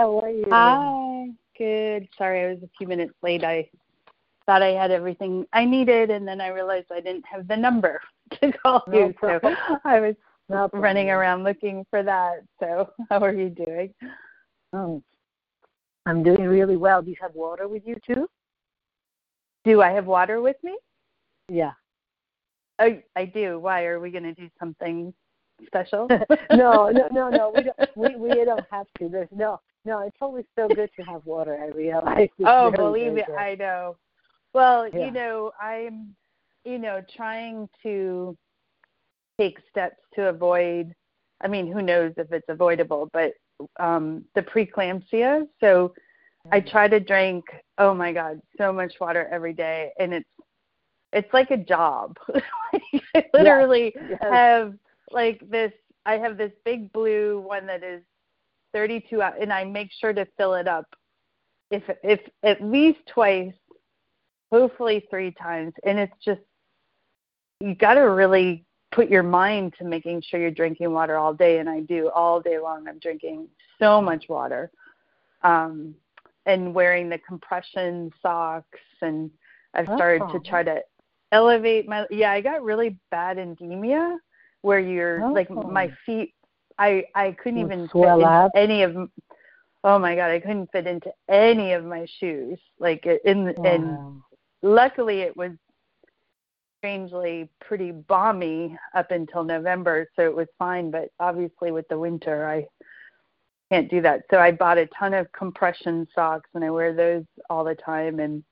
How are you? Hi. Good. Sorry, I was a few minutes late. I thought I had everything I needed, and then I realized I didn't have the number to call No you. problem. So I was No running around looking for that. So how are you doing? Oh, I'm doing really well. Do you have water with you too? Do I have water with me? Yeah. Oh, I do. Why are we going to do something special? no, no, no, no. We don't. We we don't have to. There's no. No, it's always so good to have water. I realize. It's oh, believe it. I know. Well, Yeah. you know, I'm, you know, trying to take steps to avoid. I mean, who knows if it's avoidable, but um the preeclampsia. So I try to drink. Oh my God, so much water every day, and it's it's like a job. I literally Yes. have like this. I have this big blue one that is 32 out, and I make sure to fill it up. If if at least twice, hopefully three times, and it's just you got to really put your mind to making sure you're drinking water all day, and I do all day long. I'm drinking so much water, um, and wearing the compression socks, and I've started Oh. to try to elevate my. Yeah, I got really bad edema where you're like Oh. my feet. I I couldn't even fit up? any of. Oh my god, I couldn't fit into any of my shoes. Like uh, in and luckily it was strangely pretty balmy up until November, so it was fine. But obviously with the winter, I can't do that. So I bought a ton of compression socks, and I wear those all the time. And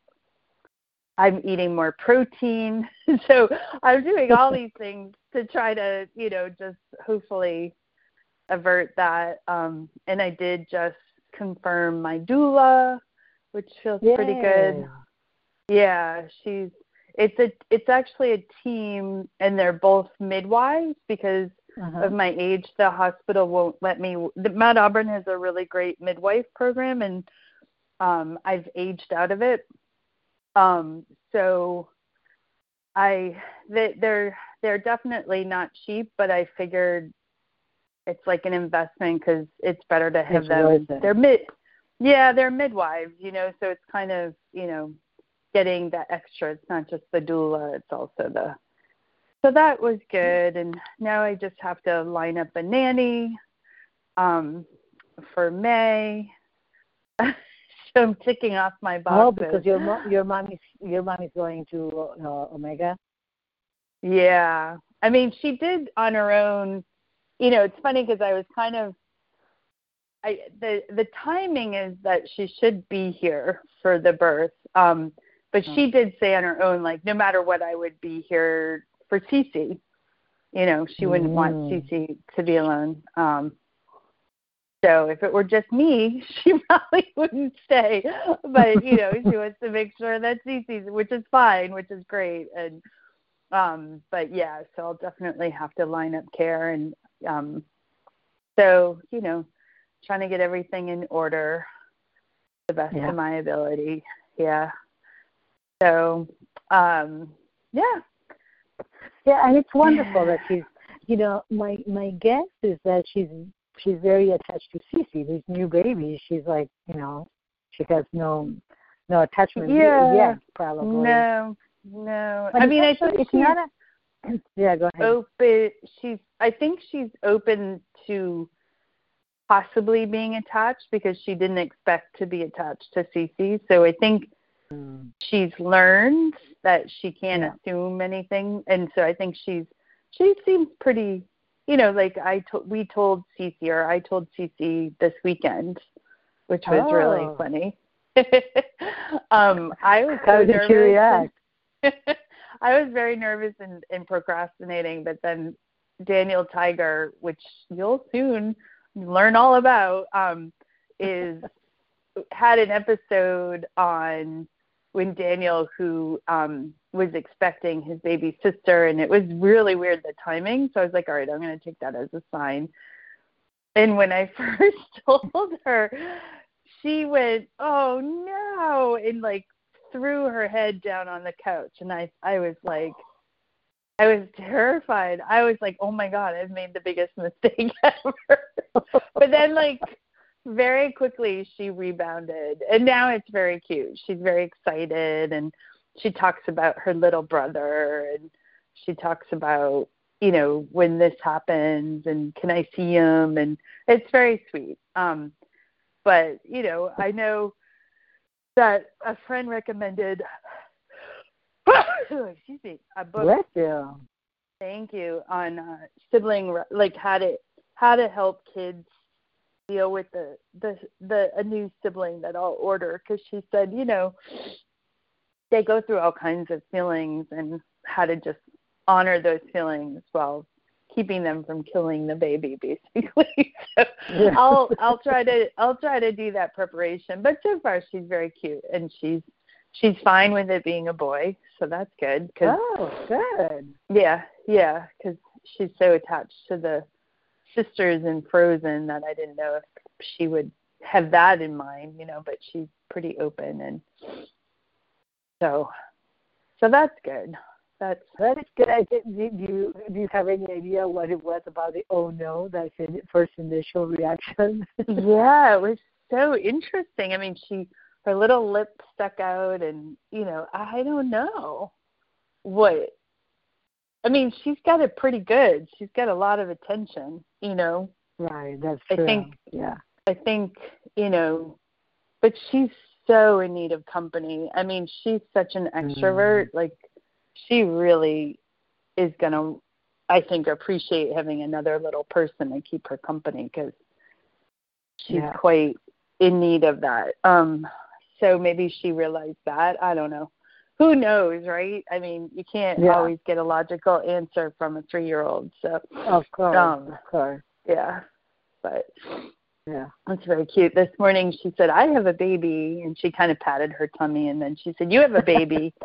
I'm eating more protein, so I'm doing all these things to try to, you know, just hopefully avert that. Um, and I did just confirm my doula, which feels pretty good. Yay. Yeah, she's it's a it's actually a team and they're both midwives because Uh-huh. of my age the hospital won't let me the Mount Auburn has a really great midwife program and um I've aged out of it. Um so I they they're they're definitely not cheap, but I figured it's like an investment cuz it's better to have It's them they're mid yeah, they're midwives, you know, so it's kind of, you know, getting that extra. It's not just the doula, it's also the so that was good and now I just have to line up a nanny um for May. so I'm ticking off my boxes. Oh, because your mom, your mom is your mom is going to uh, Omega. Yeah. I mean, she did on her own. You know, it's funny because I was kind of I the the timing is that she should be here for the birth. Um but she did say on her own like no matter what I would be here for Cece. You know, she wouldn't want Mm. Cece to be alone. Um so if it were just me, she probably wouldn't stay. But you know, she wants to make sure that Cece's, which is fine, which is great. And um, but yeah, so I'll definitely have to line up care and um, so you know, trying to get everything in order the best Yeah. of my ability. Yeah. So um, yeah, Yeah, and it's wonderful that she's. You know, my my guess is that she's she's very attached to Cece, this new baby. She's like, you know, she has no no attachment Yeah. yet, probably. no, no. But I mean, I think it's not a. Yeah, go ahead. open. She's. I think she's open to possibly being attached because she didn't expect to be attached to Cece. So I think Mm. she's learned that she can't Yeah. assume anything, and so I think she's. She seems pretty. You know, like I told, we told Cece, or I told Cece this weekend, which was Oh. really funny. um, I was How so did she react? I was very nervous and, and procrastinating, but then Daniel Tiger, which you'll soon learn all about, um, is had an episode on when Daniel, who um, was expecting his baby sister, and it was really weird the timing. So I was like, all right, I'm going to take that as a sign. And when I first told her, she went, "Oh no!" and like threw her head down on the couch, and I I was like, I was terrified. I was like, "Oh my god, I've made the biggest mistake ever." but then like very quickly she rebounded and now it's very cute she's very excited and she talks about her little brother and she talks about you know when this happens and can i see him and it's very sweet um but you know i know that a friend recommended. Excuse me a book. Bless you. thank you on uh, sibling like how to how to help kids deal with the the the a new sibling that I'll order. Because she said you know they go through all kinds of feelings and how to just honor those feelings while keeping them from killing the baby basically so Yeah. i'll i'll try to i'll try to do that preparation but so far she's very cute and she's she's fine with it being a boy so that's good cause Oh, good. yeah yeah because she's so attached to the sisters in frozen that i didn't know if she would have that in mind you know but she's pretty open and so so that's good that's That is good. I did, do, you do you have any idea what it was about the oh no that in- first initial reaction? yeah, it was so interesting. I mean, she her little lip stuck out, and you know, I don't know what. I mean, she's got it pretty good. She's got a lot of attention. You know, right, that's I true. think- yeah. I think you know, but she's so in need of company. I mean, she's such an mm-hmm. extrovert. Like, she really is gonna, I think, appreciate having another little person to keep her company because she's Yeah. quite in need of that. Um, so maybe she realized that. I don't know. Who knows, right? I mean, you can't Yeah. always get a logical answer from a three-year-old. So, Of course, Um, of course. yeah. But Yeah. that's very cute. This morning she said, I have a baby. And she kind of patted her tummy. And then she said, You have a baby.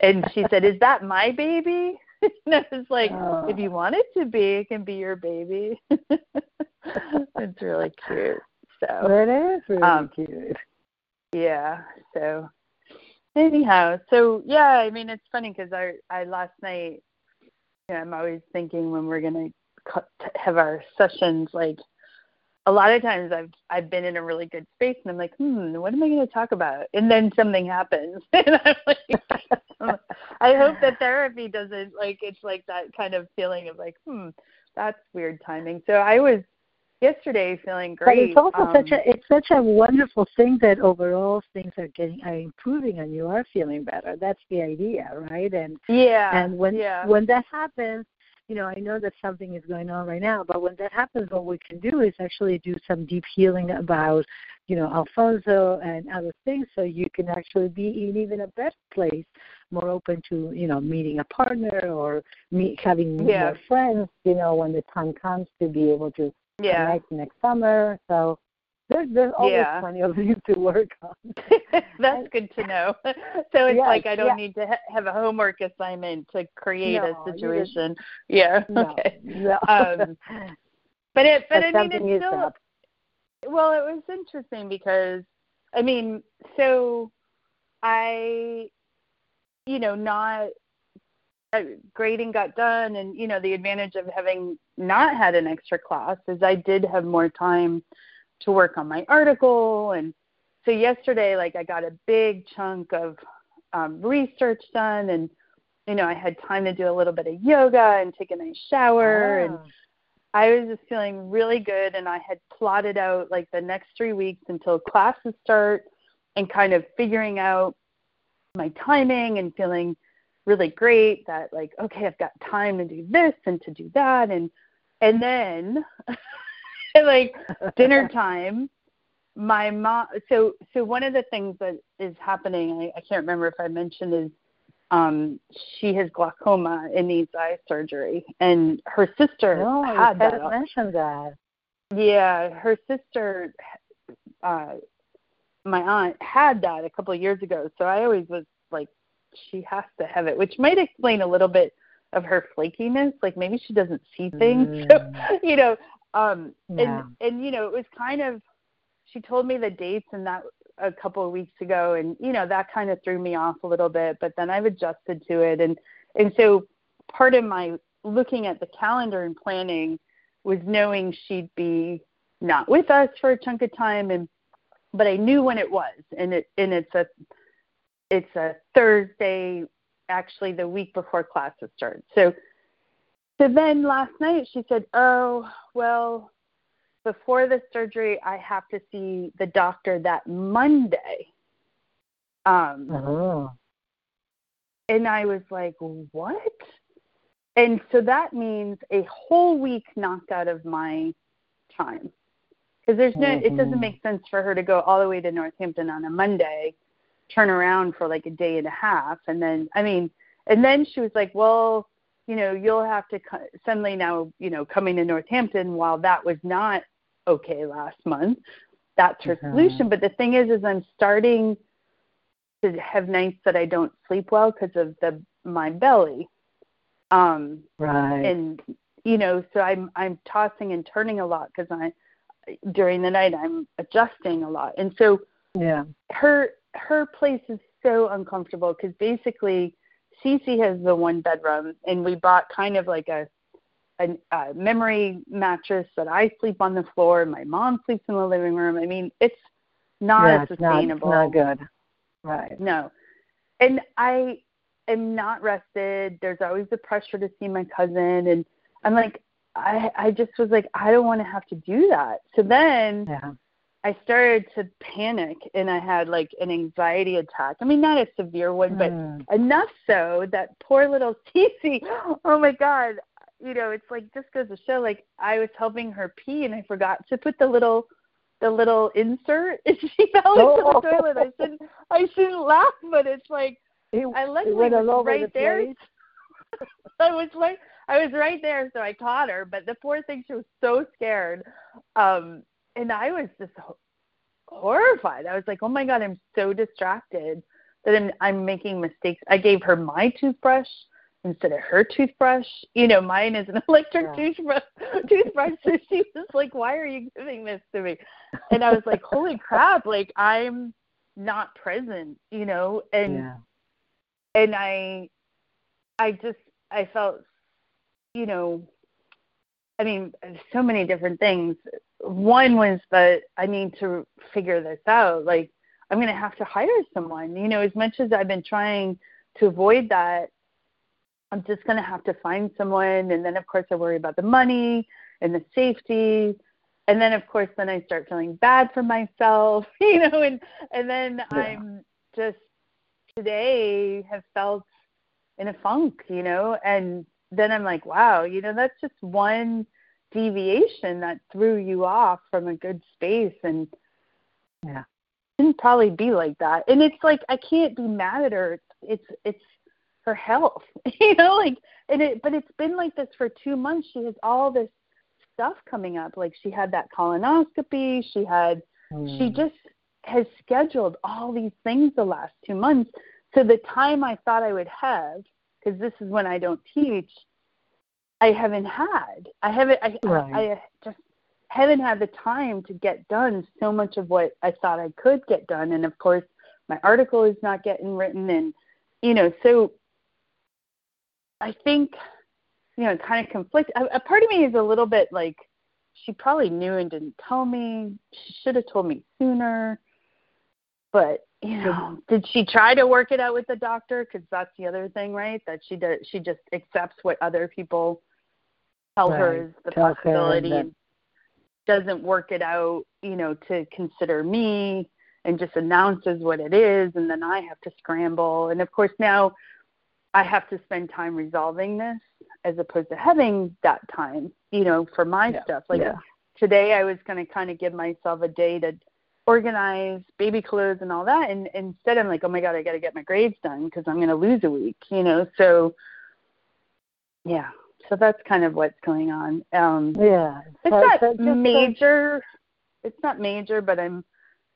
and she said, Is that my baby? and I was like, Oh. If you want it to be, it can be your baby. it's really cute. So, That is really Um, cute. yeah. So, anyhow, so yeah, I mean, it's funny because I, I last night, you know, I'm always thinking when we're going to have our sessions, like, a lot of times I've I've been in a really good space and I'm like, hmm, what am I going to talk about? And then something happens, and I'm like, I hope that therapy doesn't like it's like that kind of feeling of like, hmm, that's weird timing. So I was yesterday feeling But great. it's also such um, a it's such a wonderful thing that overall things are getting are improving and you are feeling better. That's the idea, right? And yeah, and when yeah, when that happens, you know, I know that something is going on right now, but when that happens, what we can do is actually do some deep healing about, you know, Alfonso and other things, so you can actually be in even a better place, more open to, you know, meeting a partner or meet, having Yeah. more friends, you know, when the time comes to be able to yeah. connect next summer. So there's there's always Yeah. plenty of things to work on. That's good to know. So it's Yes, like I don't yeah. need to ha- have a homework assignment to create No, a situation. Yeah. No, Okay. no. Um, But it, but, But I mean, it's still. up. Well, it was interesting because, I mean, so I, you know, not uh, grading got done, and you know, the advantage of having not had an extra class is I did have more time to work on my article, and so yesterday, like, I got a big chunk of um, research done, and you know, I had time to do a little bit of yoga and take a nice shower, and Ah. I was just feeling really good, and I had plotted out like the next three weeks until classes start, and kind of figuring out my timing and feeling really great that like okay I've got time to do this and to do that. And and then like dinner time my mom so so one of the things that is happening I, I can't remember if I mentioned is um she has glaucoma and needs eye surgery and her sister no, you had that mentioned that. yeah, her sister, uh, my aunt had that a couple of years ago. So I always was like, she has to have it, which might explain a little bit of her flakiness. Like maybe she doesn't see things. So, Mm. you know, um, Yeah. and and you know, it was kind of. She told me the dates and that a couple of weeks ago, and you know that kind of threw me off a little bit. But then I've adjusted to it, and and so part of my looking at the calendar and planning was knowing she'd be not with us for a chunk of time and but I knew when it was and it and it's a it's a Thursday actually the week before classes start. So so then last night she said, "Oh, well, before the surgery I have to see the doctor that Monday." Um Oh. and I was like, "What?" And so that means a whole week knocked out of my time. Because there's no, it doesn't Mhm. make sense for her to go all the way to Northampton on a Monday, turn around for like a day and a half, and then, I mean, and then she was like, well, you know, you'll have to co- suddenly now, you know, coming to Northampton while that was not okay last month. That's her Mhm. solution. But the thing is, is I'm starting to have nights that I don't sleep well because of the my belly. Um, Right. and you know so i'm i'm tossing and turning a lot because i during the night i'm adjusting a lot and so yeah. her her place is so uncomfortable because basically Cece has the one bedroom and we bought kind of like a, a a memory mattress that I sleep on the floor and my mom sleeps in the living room. I mean, it's not yeah, it's not, sustainable. not good. Right. No. And I am not rested. There's always the pressure to see my cousin and I'm like I I just was like I don't want to have to do that. So then Yeah. I started to panic and I had like an anxiety attack. I mean not a severe one, but Mm. enough so that poor little Cece, oh my god, you know, it's like just goes to show like I was helping her pee and I forgot to put the little the little insert and she fell into Oh. the toilet. I shouldn't I shouldn't laugh, but it's like It, I it luckily went was right the there. I was like I was right there, so I caught her. But the poor thing, she was so scared, um, and I was just ho- horrified. I was like, "Oh my god, I'm so distracted that I'm I'm making mistakes." I gave her my toothbrush instead of her toothbrush. You know, mine is an electric Yeah. toothbrush. Toothbrush. So she was like, "Why are you giving this to me?" And I was like, "Holy crap! Like I'm not present." You know, and yeah. and I I just I felt you know I mean so many different things. One was that I need to figure this out. Like I'm going to have to hire someone. You know, as much as I've been trying to avoid that, I'm just going to have to find someone and then of course I worry about the money and the safety and then of course then I start feeling bad for myself, you know, and and then Yeah. I'm just today have felt in a funk, you know, and then I'm like, wow, you know, that's just one deviation that threw you off from a good space and Yeah. shouldn't probably be like that. And it's like I can't be mad at her. It's it's her health. you know, like and it but it's been like this for two months. She has all this stuff coming up. Like she had that colonoscopy, she had she Mm. just has scheduled all these things the last two months. So the time I thought I would have, because this is when I don't teach, I haven't had. I haven't. I, Right. I, I just haven't had the time to get done so much of what I thought I could get done. And of course, my article is not getting written, and you know, so I think you know, kind of conflict. A, a part of me is a little bit like she probably knew and didn't tell me. She should have told me sooner. But you know, did she try to work it out with the doctor? Because that's the other thing, right? That she does. She just accepts what other people tell her Right. is the Tell possibility, that- doesn't work it out. You know, to consider me and just announces what it is, and then I have to scramble. And of course, now I have to spend time resolving this as opposed to having that time, you know, for my Yeah. stuff. Like yeah. today I was going to kind of give myself a day to organize baby clothes and all that and instead I'm like, "Oh my god, I got to get my grades done because I'm going to lose a week," you know. So yeah. So that's kind of what's going on. Um Yeah. it's So- not so major. It's not major, but I'm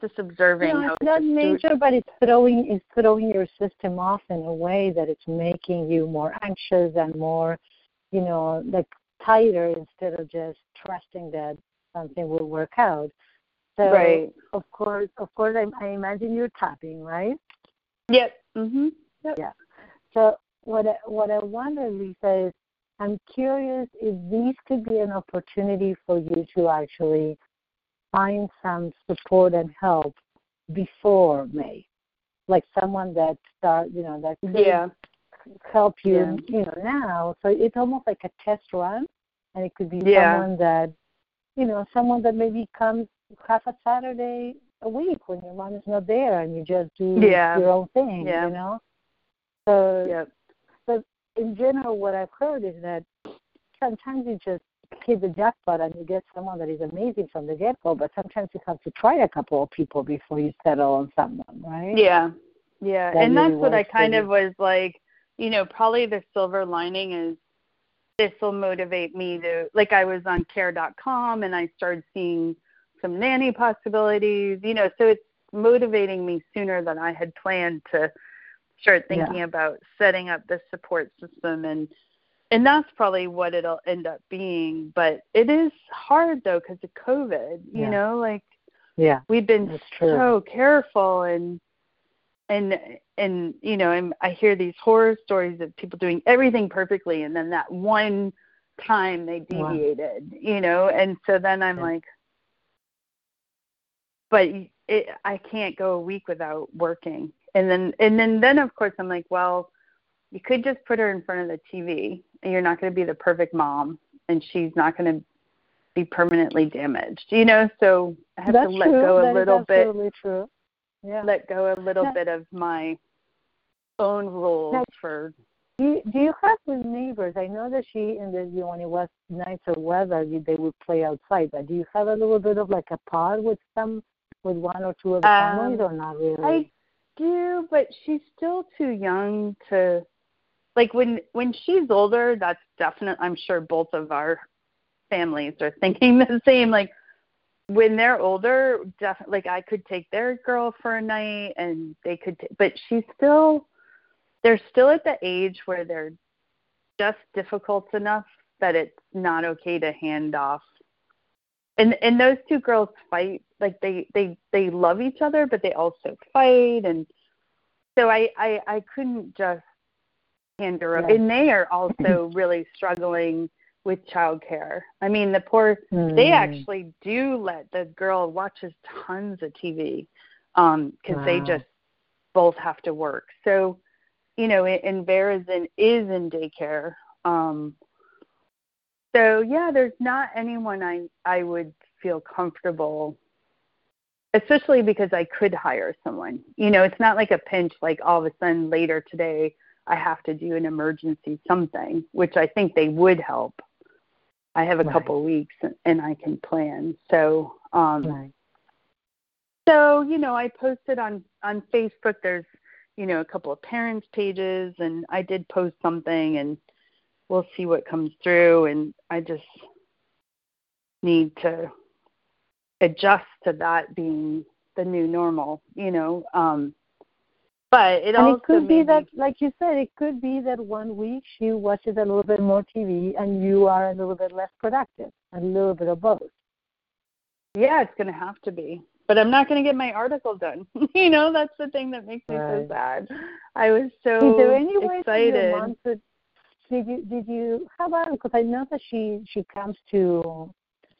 just observing No, it's not major, but it's throwing it's throwing your system off in a way that it's making you more anxious and more, you know, like tighter instead of just trusting that something will work out. So Right. of course, of course, I, I imagine you're tapping, right? Yep. Mhm. Yep. Yeah. So what I, what I wonder, Lisa, is I'm curious if these could be an opportunity for you to actually find some support and help before May, like someone that start, you know, that could Yeah. help you, Yeah. you know, now. So it's almost like a test run, and it could be Yeah. someone that, you know, someone that maybe comes half a Saturday a week when your mom is not there, and you just do Yeah. your own thing, you know. So Yep. In general, what I've heard is that sometimes you just hit the jackpot and you get someone that is amazing from the get go, but sometimes you have to try a couple of people before you settle on someone, right? Yeah. Yeah. That and really that's what I kind of was like, you know, probably the silver lining is this will motivate me to like I was on care.com and I started seeing some nanny possibilities, you know, so it's motivating me sooner than I had planned to start Yeah. thinking about setting up the support system and and that's probably what it'll end up being but it is hard though because of covid you Yeah. know like Yeah, we've been that's true. so careful and and and you know and i hear these horror stories of people doing everything perfectly and then that one time they Wow. deviated you know and so then i'm Yeah. like but it, i can't go a week without working and then and then then of course i'm like well you could just put her in front of the tv and you're not going to be the perfect mom and she's not going to be permanently damaged you know so i have that's to let true. go a That little bit true. Yeah. let go a little bit of my own rules Now- for Do you, do you have with neighbors? I know that she and the you know, when it was nicer weather, you, they would play outside. But do you have a little bit of like a pod with some, with one or two of the Um, families, or not really? I do, but she's still too young to like when when she's older, that's definite I'm sure both of our families are thinking the same. Like when they're older, definitely like I could take their girl for a night and they could t- but she's still they're still at the age where they're just difficult enough that it's not okay to hand off and and those two girls fight like they they they love each other but they also fight and so i i i couldn't just hand her Yeah. and they are also really struggling with childcare i mean the poor they Mm. actually do let the girl watches tons of tv um because they just both have to work so you know and- and Vera's in is in daycare um so yeah there's not anyone i i would feel comfortable especially because i could hire someone you know it's not like a pinch like all of a sudden later today i have to do an emergency something which i think they would help i have a Right. couple weeks and i can plan so um Right. so, you know, I posted on on Facebook there's, you know, a couple of parents pages and I did post something and we'll see what comes through and I just need to adjust to that being the new normal, you know. Um but it and also it could be that, like you said, it could be that one week she watches a little bit more TV and you are a little bit less productive, a little bit of both. yeah, it's going to have to be. But I'm not going to get my article done. you know, that's the thing that makes me Right. so sad. I was so Is there any way excited. your mom could? Did you did you how about because I know that she she comes to,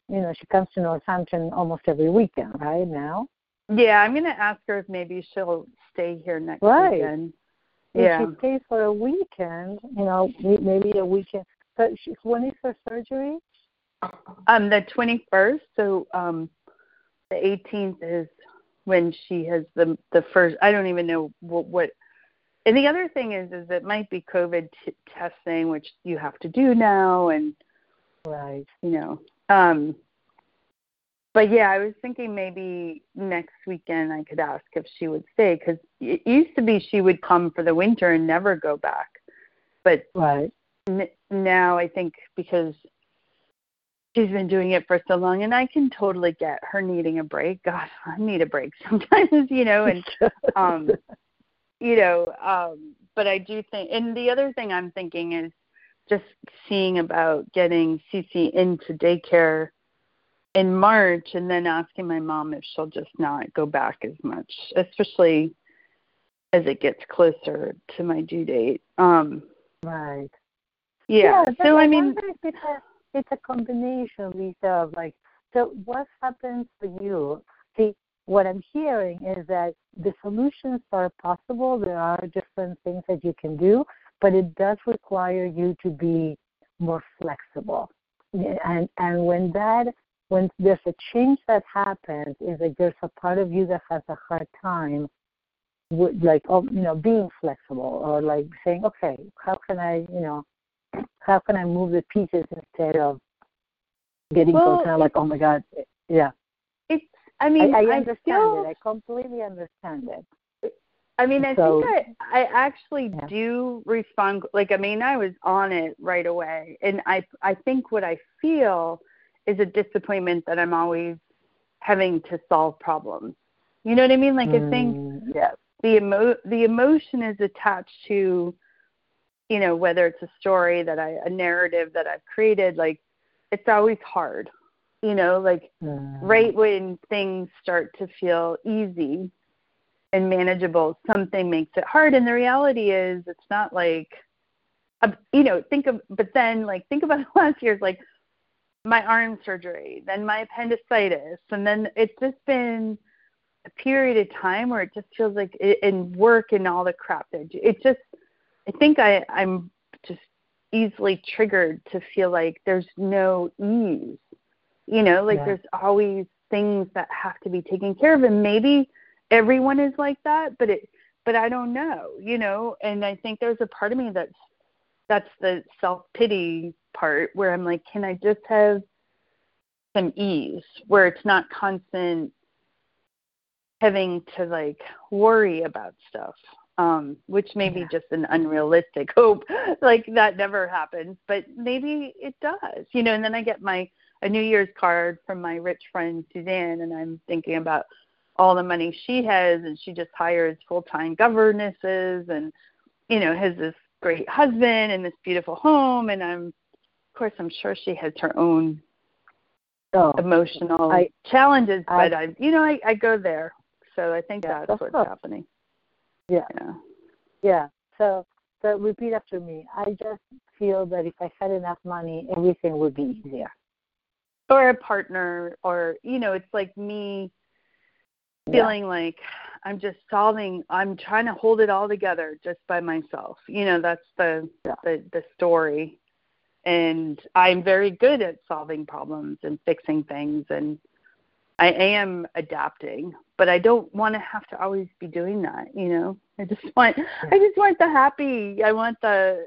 you know, she comes to Northampton almost every weekend, right now. Yeah, I'm gonna ask her if maybe she'll stay here next Right. weekend. If Yeah. she stays for a weekend, you know, maybe a weekend. But she, when is her surgery? Um, the 21st. So um, the 18th is when she has the the first. I don't even know what. what and the other thing is, is it might be COVID t- testing, which you have to do now, and Right. you know. Um, but yeah, I was thinking maybe next weekend I could ask if she would stay because it used to be she would come for the winter and never go back, but Right. n- now I think because she's been doing it for so long, and I can totally get her needing a break. God, I need a break sometimes, you know, and um, you know, um, but I do think, and the other thing I'm thinking is just seeing about getting Cece into daycare in March, and then asking my mom if she'll just not go back as much, especially as it gets closer to my due date. Um, right. yeah. but so I mean, it's a it's a combination, Lisa, of like so what happens for you? See, what I'm hearing is that the solutions are possible. There are different things that you can do, but it does require you to be more flexible. And and when that when there's a change that happens, is like there's a part of you that has a hard time with like oh you know being flexible or like saying okay how can I you know how can I move the pieces instead of getting well, so kind of like oh my god yeah. It's I mean I, I I understand it. I completely understand it I mean, I So- think I, I actually Yeah. do respond. Like, I mean, I was on it right away, and I, I think what I feel is a disappointment that I'm always having to solve problems. You know what I mean? Like, I think Mm, yeah the emo, the emotion is attached to, you know, whether it's a story that I, a narrative that I've created. Like, it's always hard. You know, like Mm. right when things start to feel easy and manageable, something makes it hard. And the reality is, it's not like, you know, think of, but then like think about the last year's like my arm surgery, then my appendicitis, and then it's just been a period of time where it just feels like it, and work and all the crap that. It just, I think I I'm just easily triggered to feel like there's no ease. You know, like Yeah. there's always things that have to be taken care of, and maybe everyone is like that, but it but I don't know, you know, and I think there's a part of me that's that's the self pity part where I'm like, can I just have some ease where it's not constant having to like worry about stuff. Um, which may be just an unrealistic hope. like that never happens, but maybe it does. You know, and then I get my a New Year's card from my rich friend Suzanne and I'm thinking about all the money she has and she just hires full time governesses and you know has this great husband and this beautiful home. And i'm of course i'm sure she has her own so emotional I- challenges I- but i you know i i go there. So i think Yeah, that's what's happening. Yeah. Yeah. Yeah. So so repeat after me. I just feel that if I had enough money everything would be easier. Or a partner or you know it's like me feeling like i'm just solving i'm trying to hold it all together just by myself. You know that's the Yeah. the the story. And i'm very good at solving problems and fixing things and i am adapting but i don't want to have to always be doing that you know? I just want i just want the happy i want the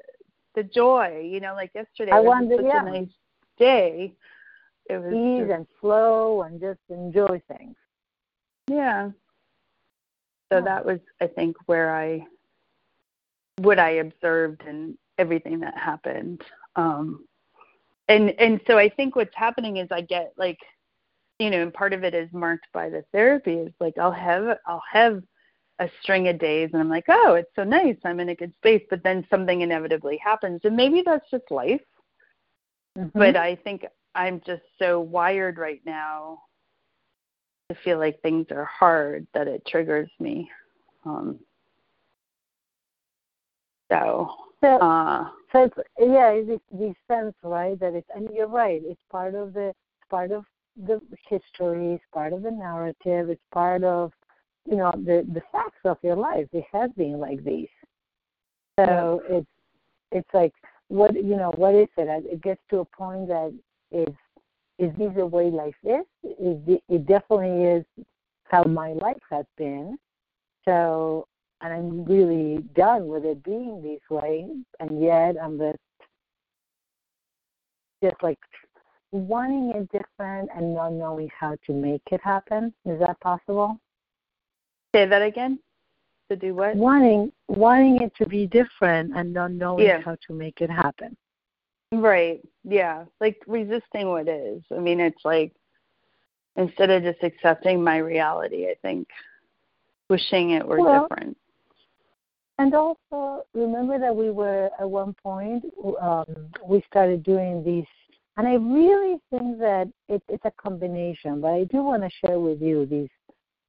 the joy you know? Like yesterday I was want such yeah. a nice day. It was ease just- and flow and just enjoy things Yeah. So Yeah. that was, I think, where I, what I observed and everything that happened. Um, and and so I think what's happening is I get like, you know, and part of it is marked by the therapy is like I'll have I'll have a string of days and I'm like, oh, it's so nice, I'm in a good space, but then something inevitably happens, and maybe that's just life. Mhm. But I think I'm just so wired right now to feel like things are hard that it triggers me. Um, so, so uh, So it's yeah, it's the sense, right? That it's and you're right. It's part of the it's part of the history. It's part of the narrative. It's part of you know the the facts of your life. It has been like this. So it's it's like what you know what is it? It gets to a point that is is this the way life is? Is it, it definitely is how my life has been. So and I'm really done with it being this way, and yet I'm just just like wanting it different and not knowing how to make it happen. Is that possible? say that again. To do what? Wanting wanting it to be different and not knowing Yeah. how to make it happen. Right. Yeah. Like resisting what is. I mean, it's like instead of just accepting my reality, I think wishing it were Well, different. And also remember that we were at one point um, we started doing these, and I really think that it, it's a combination. But I do want to share with you these.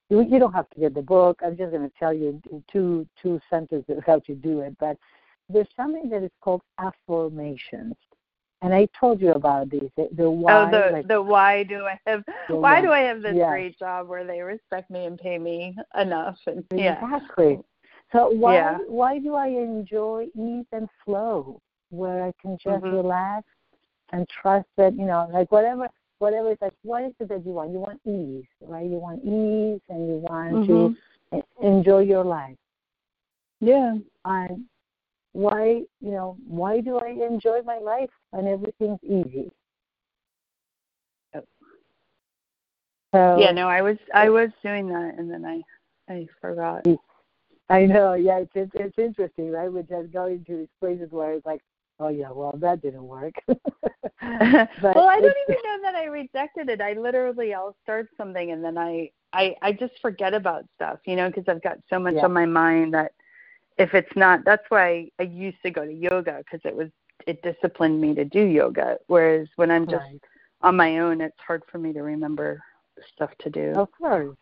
You, you don't have to get the book. I'm just going to tell you in two two sentences how to do it. But there's something that is called affirmations, and I told you about these. The, the why. Oh, the like, the why do I have why do I have this Yes. great job where they respect me and pay me enough? And yeah, Exactly. So why Yeah. why do I enjoy ease and flow, where I can just Mhm. relax and trust that you know, like whatever whatever it's like, what is it that you want? You want ease, right? You want ease, and you want Mhm. to enjoy your life. yeah, And why you know why do I enjoy my life when everything's easy? So yeah. No, I was I was doing that and then I I forgot. I know, yeah, it's it's, it's interesting, right? We're just going to these places where it's like, oh yeah, well that didn't work. Well, I don't even know that I rejected it. I literally I'll start something and then I I I just forget about stuff, you know, because I've got so much Yeah. on my mind that if it's not, that's why I used to go to yoga because it was it disciplined me to do yoga. Whereas when I'm just Right. on my own, it's hard for me to remember stuff to do. Of course.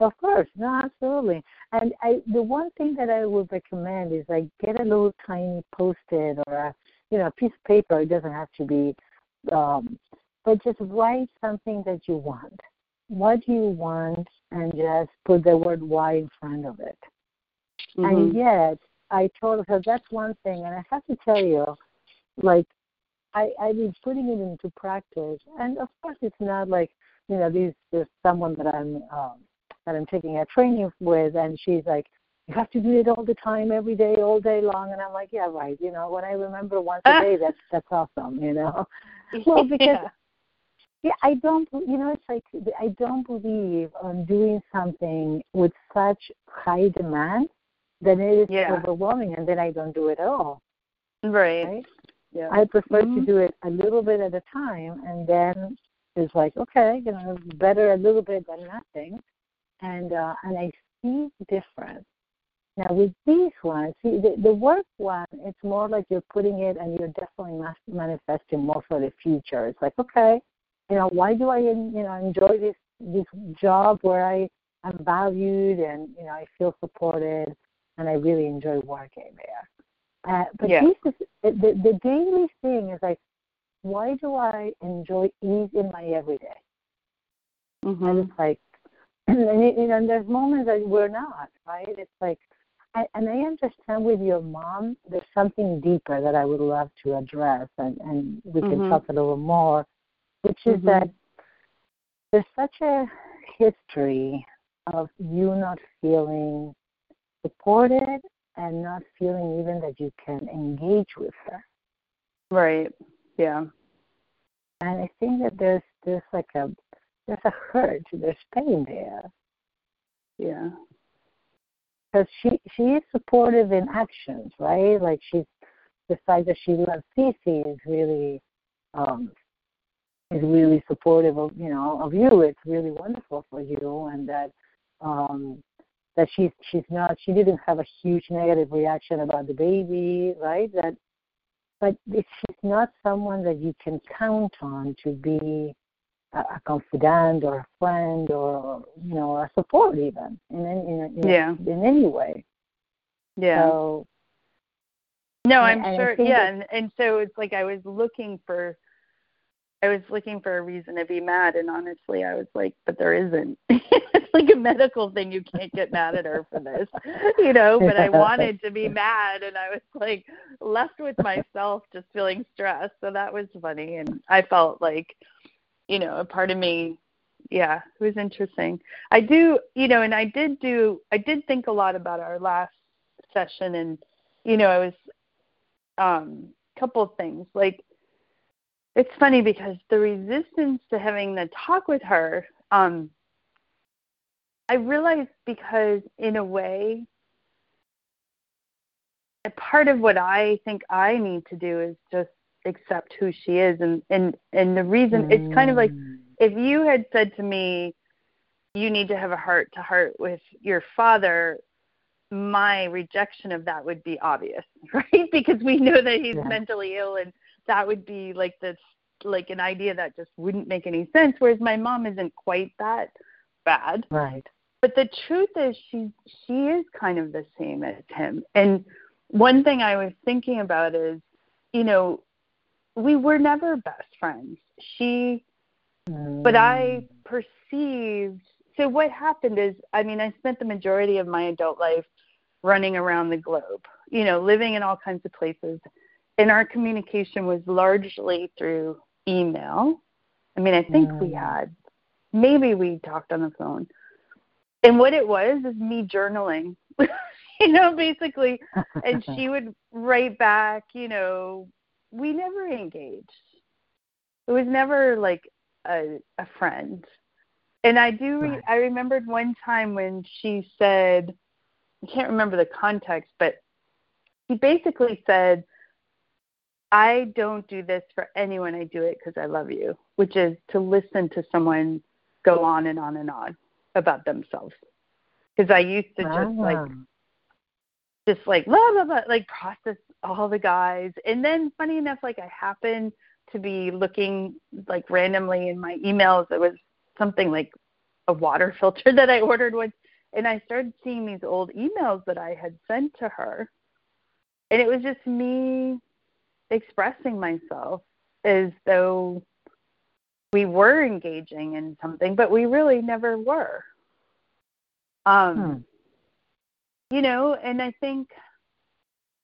Of course. No, absolutely. And I the one thing that I would recommend is like get a little tiny post it or a you know, a piece of paper. It doesn't have to be um but just write something that you want. What do you want and just put the word why in front of it. And Mhm. yet I told her that's one thing and I have to tell you, like I, I've been putting it into practice and of course it's not like, you know, these there's someone that I'm um that I'm taking a training with and she's like, You have to do it all the time, every day, all day long and I'm like, Yeah, right, you know, when I remember once a day that's that's awesome, you know. Well, because yeah. yeah, I don't. You know, it's like I don't believe on doing something with such high demand that it is Yeah. overwhelming, and then I don't do it at all. right. Right? Yeah. I prefer to Mhm. do it a little bit at a time, and then it's like, okay, you know, better a little bit than nothing, and uh, and I see difference. Now with these ones, see the, the work one, it's more like you're putting it and you're definitely mas- manifesting more for the future. It's like, okay, you know, why do I, you know, enjoy this this job where I am valued and you know I feel supported and I really enjoy working there. Uh, but Yeah. this is the the daily thing is like, why do I enjoy ease in my everyday? And Mhm. it's like, and, it, and there's moments that we're not, right? It's like, I, and I understand with your mom, there's something deeper that I would love to address, and, and we can Mhm. talk a little more, which is Mhm. that there's such a history of you not feeling supported and not feeling even that you can engage with her. Right. Yeah. And I think that there's there's like a there's a hurt, there's pain there. Yeah. because she she is supportive in actions, right? Like she's the fact that she loves Cece is really um is really supportive of you know of you. It's really wonderful for you, and that um that she's she's not she didn't have a huge negative reaction about the baby, right? That but if she's not someone that you can count on to be a, a confidant or a friend or you know a support even in any in, in, Yeah. in any way. Yeah. So No, I'm and sure. think Yeah, and and so it's like I was looking for, I was looking for a reason to be mad, and honestly, I was like, but there isn't. like a medical thing. You can't get mad at her for this, you know. But I wanted to be mad, and I was like left with myself, just feeling stressed. So that was funny, and I felt like, you know, a part of me. Yeah, it was interesting. I do, you know, and I did do, I did think a lot about our last session, and you know, I was um couple of things like it's funny because the resistance to having the talk with her um i realized because in a way a part of what i think i need to do is just accept who she is and and and the reason it's kind of like Mm. if you had said to me you need to have a heart to heart with your father my rejection of that would be obvious right because we know that he's Yeah. mentally ill and that would be like this like an idea that just wouldn't make any sense whereas my mom isn't quite that bad right. But the truth is she she is kind of the same as him and one thing i was thinking about is you know we were never best friends. She, mm. but I perceived. So what happened is, I mean, I spent the majority of my adult life running around the globe, you know, living in all kinds of places, and our communication was largely through email. I mean, I think mm. we had, maybe we talked on the phone. And what it was is me journaling, you know, basically. And she would write back, you know, we never engaged. It was never like a a friend. And I do re- I remembered one time when she said I can't remember the context, but he basically said I don't do this for anyone. I do it because I love you, which is to listen to someone go on and on and on about themselves. Because I used to just like, ah. just like blah blah blah, like process all the guys. And then, funny enough, like I happened to be looking like randomly in my emails. It was something like a water filter that I ordered once, and I started seeing these old emails that I had sent to her, and it was just me expressing myself as though we were engaging in something, but we really never were. Um, hmm. You know, and I think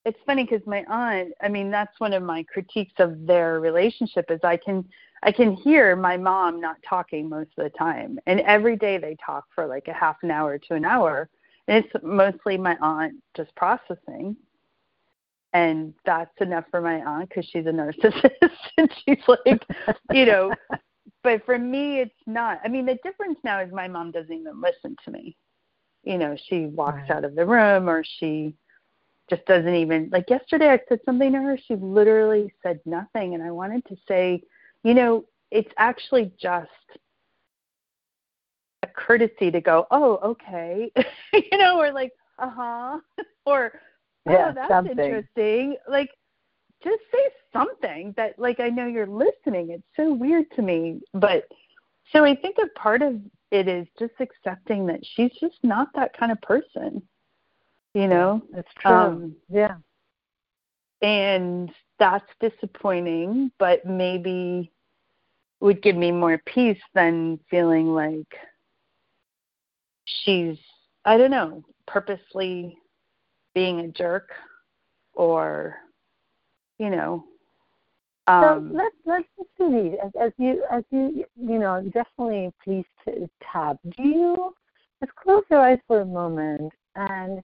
it's funny because my aunt, I mean, that's one of my critiques of their relationship is I can I can hear my mom not talking most of the time, and every day they talk for like a half an hour to an hour, and it's mostly my aunt just processing and that's enough for my aunt because she's a narcissist and she's like you know but for me it's not i mean the difference now is my mom doesn't even listen to me you know she walks right. out of the room or she just doesn't even like yesterday i said something to her she literally said nothing and i wanted to say you know it's actually just a courtesy to go oh okay you know or like uh-huh or yeah, oh, that's something. interesting. Like, just say something that, like, I know you're listening. It's so weird to me. But so I think a part of it is just accepting that she's just not that kind of person. You know? That's true. Um, yeah. And that's disappointing, but maybe would give me more peace than feeling like she's, I don't know, purposely being a jerk or you know um, so let's let's see these as, as you as you you know definitely please t- tap. Do you let's close your eyes for a moment and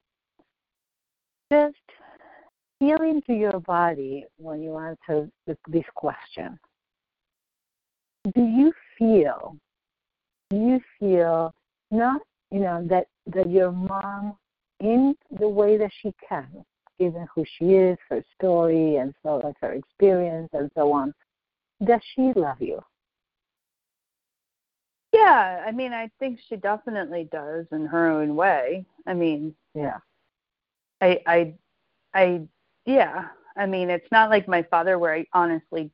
just feel into your body when you answer this question. Do you feel? Do you feel not you know that that your mom in the way that she can, given who she is, her story, and so on, her experience, and so on. Does she love you? Yeah, I mean, I think she definitely does in her own way. I mean, yeah, I, I, I, yeah. I mean, it's not like my father, where I honestly,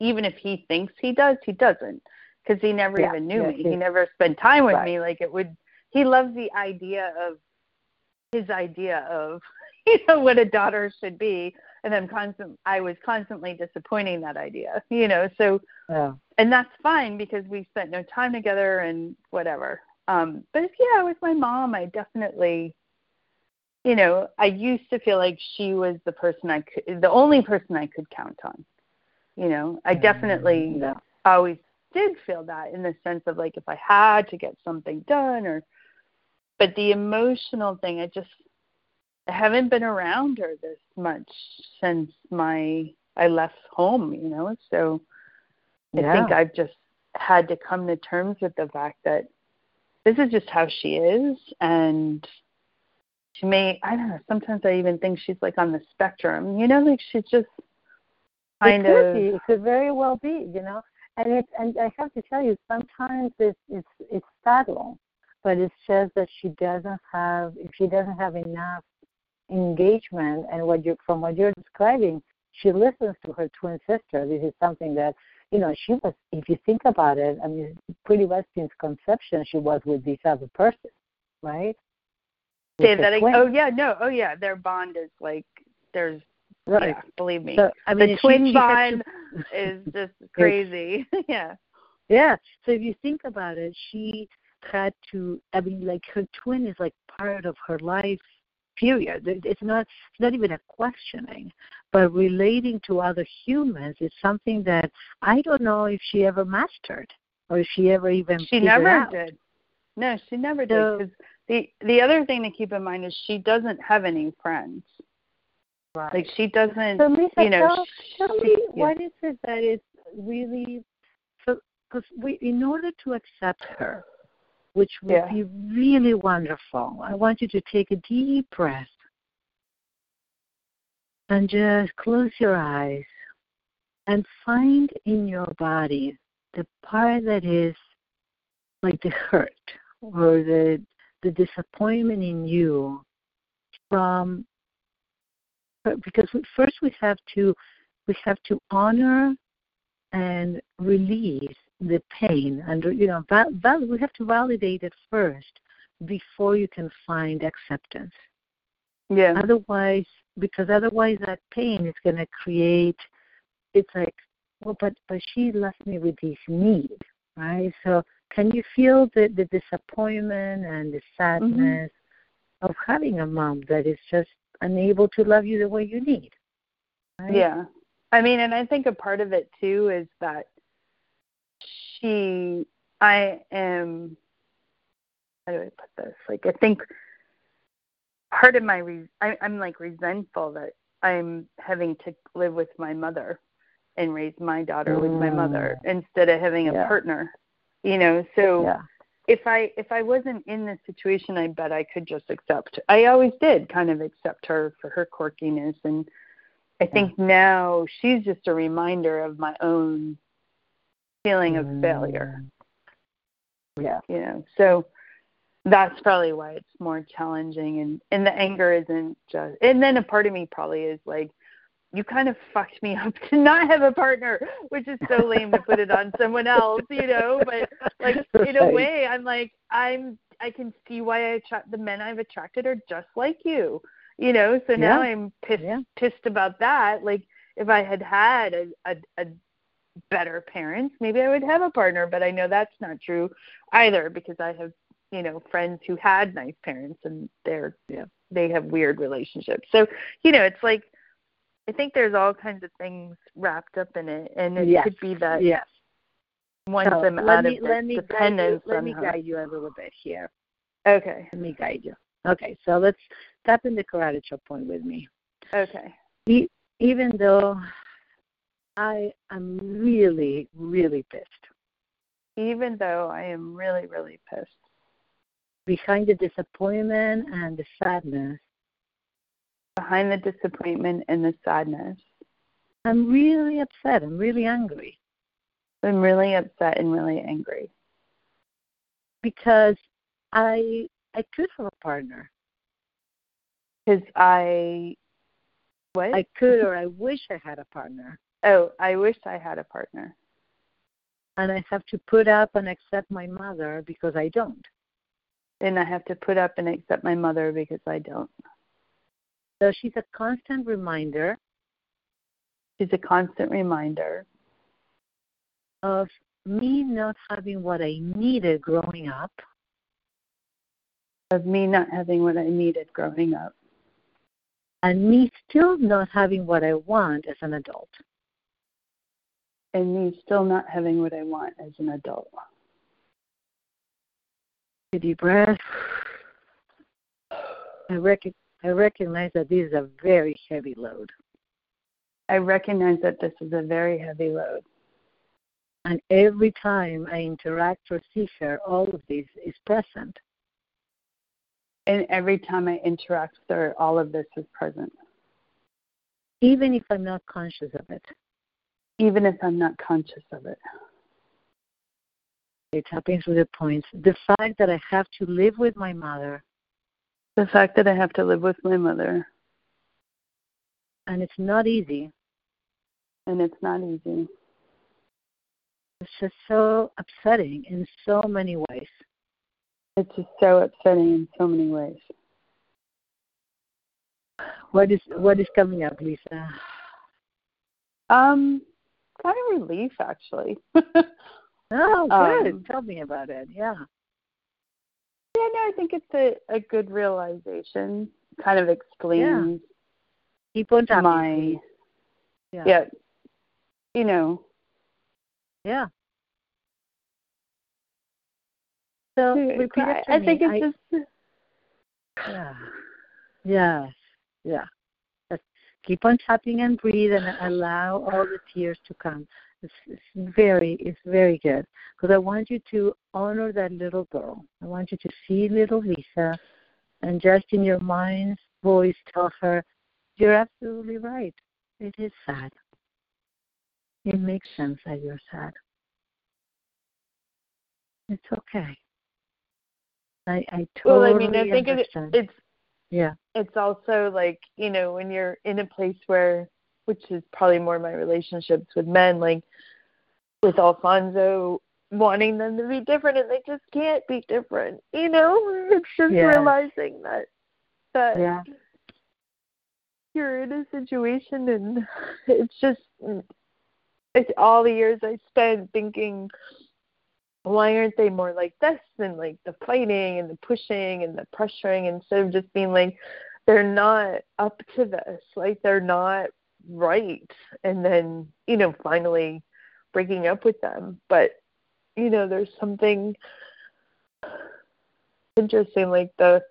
even if he thinks he does, he doesn't, because he never yeah, even knew yeah, me. He, he never spent time with right. me. Like it would. He loves the idea of his idea of you know what a daughter should be and then constant I was constantly disappointing that idea you know so yeah. and that's fine because we spent no time together and whatever um but yeah with my mom I definitely you know I used to feel like she was the person I could the only person I could count on you know I definitely yeah. always did feel that in the sense of like if I had to get something done or but the emotional thing, I just I haven't been around her this much since my I left home, you know. So yeah. I think I've just had to come to terms with the fact that this is just how she is and she may I don't know, sometimes I even think she's like on the spectrum, you know, like she's just kind it could of be. It could very well be, you know. And it's and I have to tell you, sometimes it's it's it's subtle but it's just that she doesn't have if she doesn't have enough engagement and what you from what you're describing she listens to her twin sister this is something that you know she was if you think about it i mean pretty much since conception she was with this other person right say that oh yeah no oh yeah their bond is like there's right believe me so, i mean the twin she, bond is just crazy. yeah. Yeah. So if you think about it, she had to. I mean, like her twin is like part of her life. Period. It's not. It's not even a questioning, but relating to other humans is something that I don't know if she ever mastered or if she ever even. She never out. did. No, she never so, did. Because the the other thing to keep in mind is she doesn't have any friends. Right. Like she doesn't. So Lisa, you know, tell, she, tell me yeah. what is it that is really because we in order to accept her, which would yeah. be really wonderful. I want you to take a deep breath and just close your eyes and find in your body the part that is like the hurt or the the disappointment in you from because we, first we have to we have to honor and release the pain and you know val- val- we have to validate it first before you can find acceptance yeah otherwise because otherwise that pain is going to create it's like well but but she left me with this need right so can you feel the the disappointment and the sadness mm-hmm. of having a mom that is just unable to love you the way you need right? yeah i mean and i think a part of it too is that she i am how do i put this like i think part of my re- I, i'm like resentful that i'm having to live with my mother and raise my daughter mm. with my mother mm. instead of having a yeah. partner you know so yeah. if i if i wasn't in this situation i bet i could just accept i always did kind of accept her for her quirkiness and i think yeah. now she's just a reminder of my own feeling of failure yeah you know so that's probably why it's more challenging and and the anger isn't just and then a part of me probably is like you kind of fucked me up to not have a partner, which is so lame to put it on someone else, you know. But like in a way, I'm like I'm I can see why I attract the men I've attracted are just like you, you know. So now yeah. I'm pissed yeah. pissed about that. Like if I had had a, a a better parents, maybe I would have a partner. But I know that's not true either because I have you know friends who had nice parents and they're yeah they have weird relationships. So you know it's like I think there's all kinds of things wrapped up in it, and it yes. could be that yes. once so I'm let out me, of let me dependence guide you, let me guide you a little bit here. Okay. Let me guide you. Okay, so let's tap into karate chop point with me. Okay. E- even though I am really, really pissed. Even though I am really, really pissed. Behind the disappointment and the sadness, behind the disappointment and the sadness. I'm really upset. I'm really angry. I'm really upset and really angry. Because I I could have a partner. Because I what? I could or I wish I had a partner. Oh, I wish I had a partner. And I have to put up and accept my mother because I don't. And I have to put up and accept my mother because I don't. So she's a constant reminder. She's a constant reminder of me not having what I needed growing up. Of me not having what I needed growing up. And me still not having what I want as an adult. And me still not having what I want as an adult. Take A deep breath. I recognize I recognize that this is a very heavy load. I recognize that this is a very heavy load. And every time I interact or see her, all of this is present. And every time I interact with her, all of this is present. Even if I'm not conscious of it. Even if I'm not conscious of it. It's happening through the points. The fact that I have to live with my mother the fact that I have to live with my mother. And it's not easy. And it's not easy. It's just so upsetting in so many ways. It's just so upsetting in so many ways. What is what is coming up, Lisa? Um, kind of relief actually. oh, good. Um, Tell me about it. Yeah. Yeah, no, I think it's a, a good realization. Kind of explains talking. my. Yeah. yeah. You know, Yeah. So I, repeat I me. think it's I- just Yeah. Yes. Yeah. Keep on tapping and breathe and allow all the tears to come. It's, it's very, it's very good because I want you to honor that little girl. I want you to see little Lisa, and just in your mind's voice, tell her, "You're absolutely right. It is sad. It makes sense that you're sad. It's okay. I, I well, totally I mean, I think it, understand. it's yeah, it's also like you know when you're in a place where which is probably more my relationships with men like with alfonso wanting them to be different and they just can't be different you know? It's just Yes. realizing that that yeah, you're in a situation and it's just it's all the years i spent thinking why aren't they more like this than like the fighting and the pushing and the pressuring instead of just being like they're not up to this like they're not right? And then you know finally breaking up with them. But you know there's something interesting like the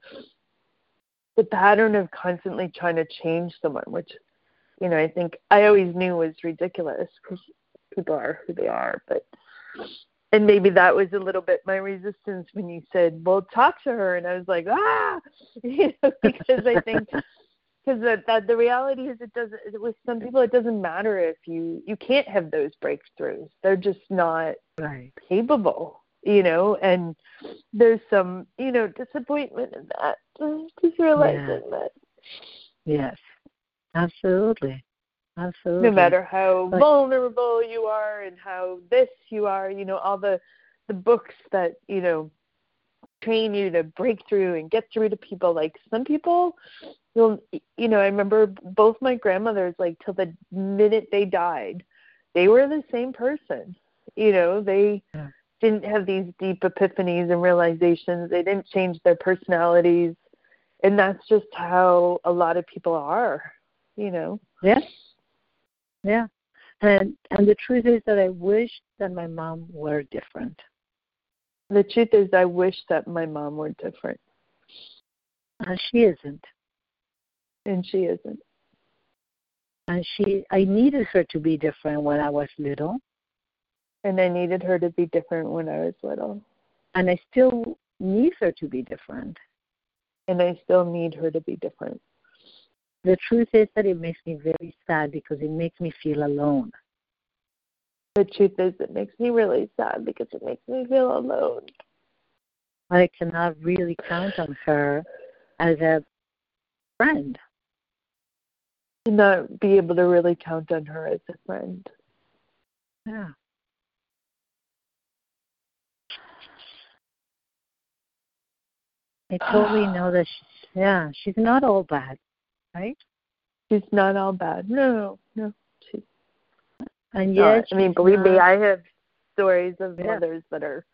the pattern of constantly trying to change someone which you know i think i always knew was ridiculous because people are who they are but and maybe that was a little bit my resistance when you said, "Well, talk to her," and I was like, "Ah," you know, because I think because that, that the reality is it doesn't with some people it doesn't matter if you you can't have those breakthroughs. They're just not right. capable, you know, and there's some you know disappointment in that. Just realizing that. Yes, absolutely, absolutely. no matter how But- vulnerable you are and how this you are you know all the the books that you know train you to break through and get through to people like some people you'll you know i remember both my grandmothers like till the minute they died they were the same person you know they Yeah. didn't have these deep epiphanies and realizations they didn't change their personalities and that's just how a lot of people are you know Yes. Yeah. And and the truth is that I wish that my mom were different. The truth is, I wish that my mom were different, And she isn't. and she isn't. And she I needed her to be different when I was little. And I needed her to be different when I was little, And I still need her to be different. and I still need her to be different. The truth is that it makes me very sad because it makes me feel alone. The truth is, it makes me really sad because it makes me feel alone. I cannot really count on her as a friend. To not be able to really count on her as a friend. Yeah. I totally know that she's yeah, she's not all bad, right? She's not all bad. No, no. She's And not. yet I mean, believe me, I have stories of Yeah. mothers that are